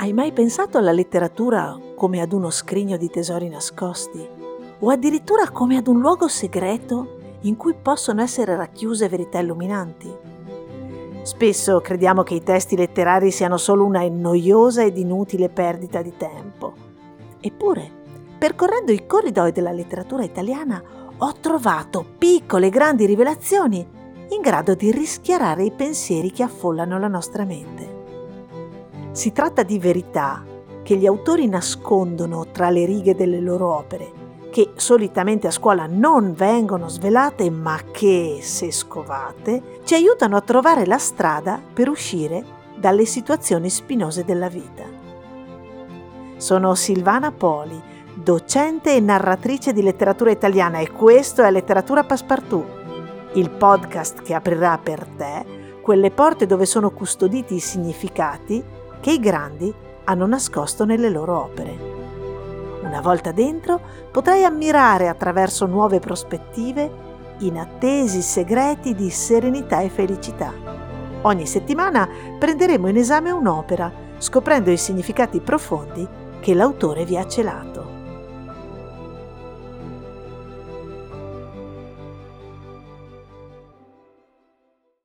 Hai mai pensato alla letteratura come ad uno scrigno di tesori nascosti? O addirittura come ad un luogo segreto in cui possono essere racchiuse verità illuminanti? Spesso crediamo che i testi letterari siano solo una noiosa ed inutile perdita di tempo. Eppure, percorrendo i corridoi della letteratura italiana, ho trovato piccole e grandi rivelazioni in grado di rischiarare i pensieri che affollano la nostra mente. Si tratta di verità che gli autori nascondono tra le righe delle loro opere, che solitamente a scuola non vengono svelate, ma che, se scovate, ci aiutano a trovare la strada per uscire dalle situazioni spinose della vita. Sono Silvana Poli, docente e narratrice di letteratura italiana e questo è Letteratura Passepartout, il podcast che aprirà per te quelle porte dove sono custoditi i significati che i grandi hanno nascosto nelle loro opere. Una volta dentro potrai ammirare attraverso nuove prospettive inattesi segreti di serenità e felicità. Ogni settimana prenderemo in esame un'opera, scoprendo i significati profondi che l'autore vi ha celato.